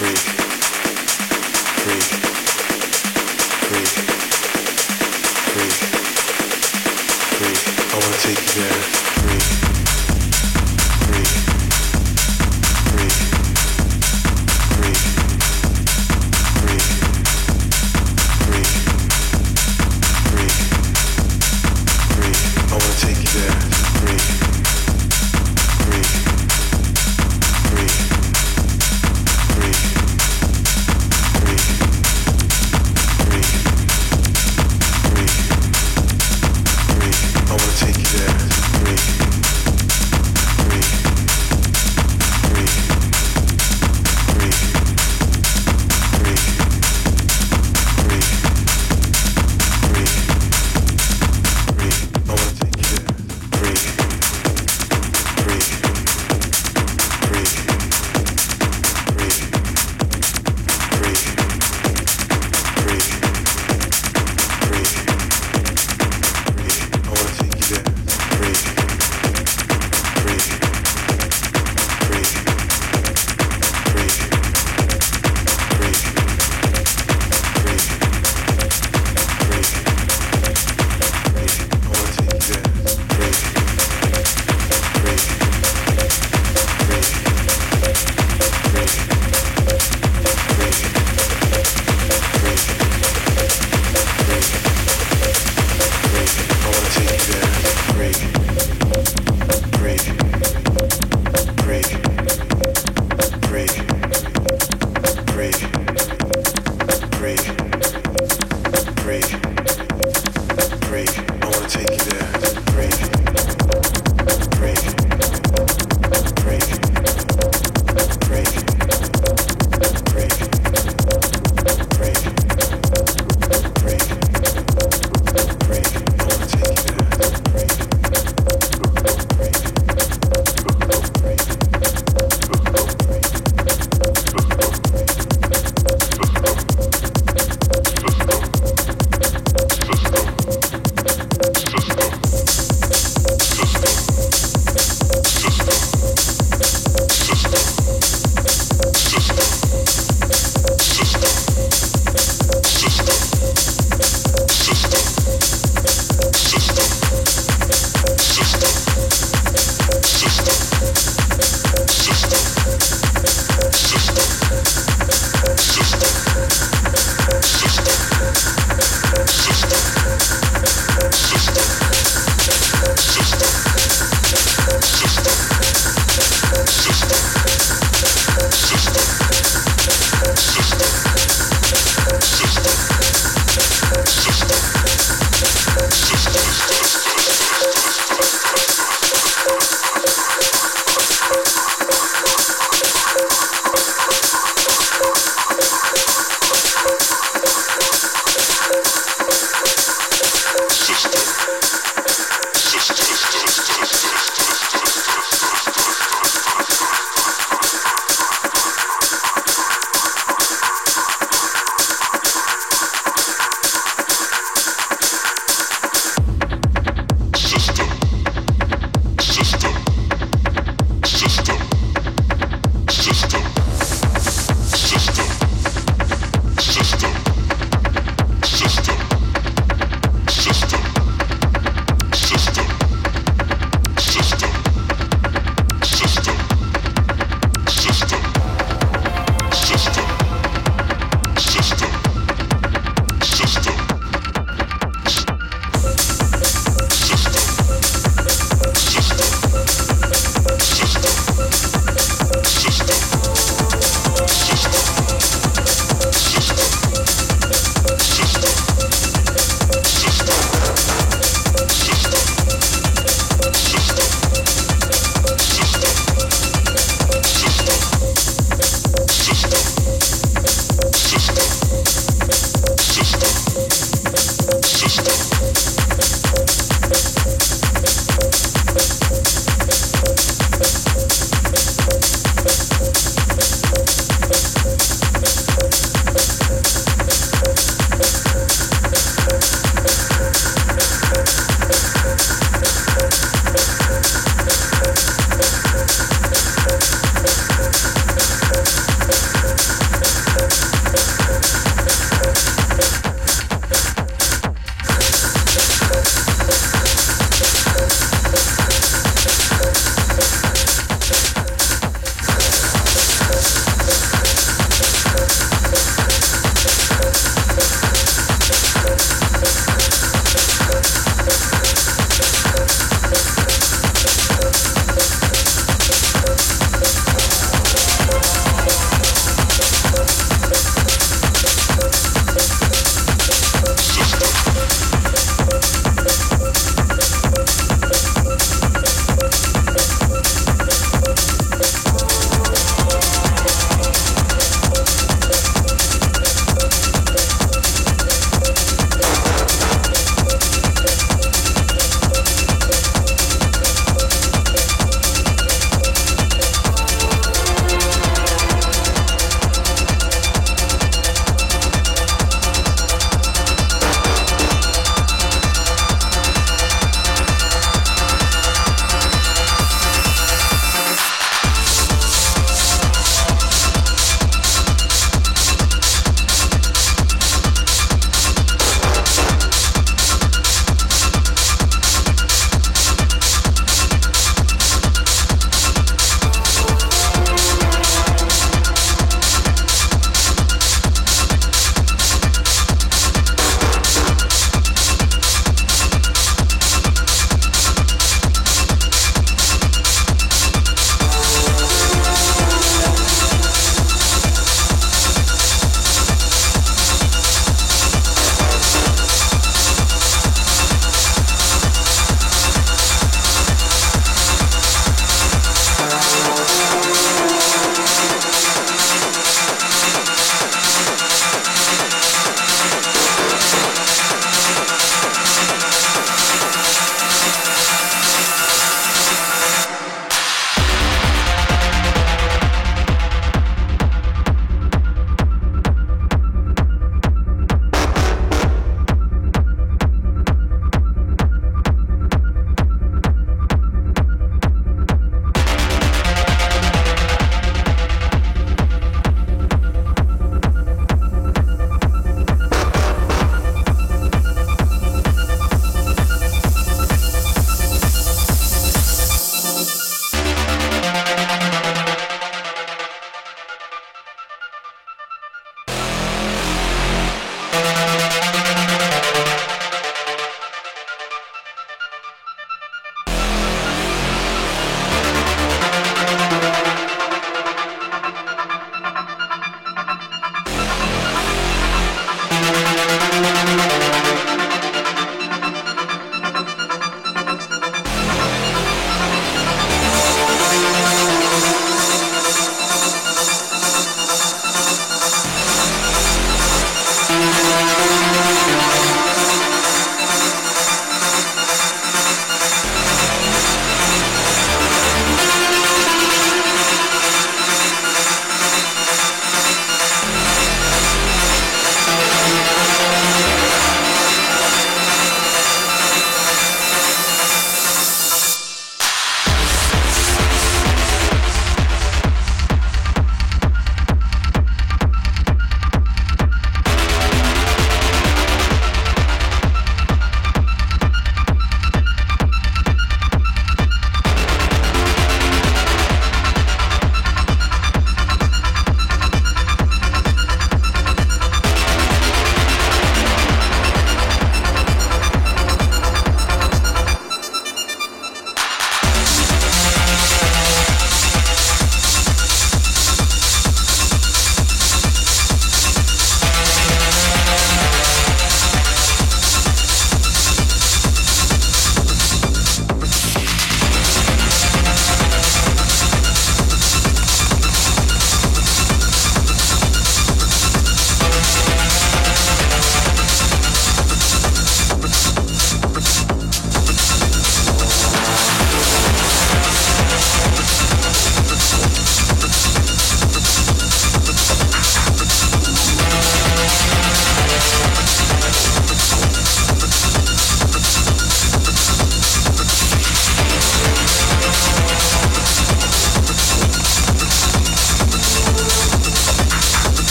free.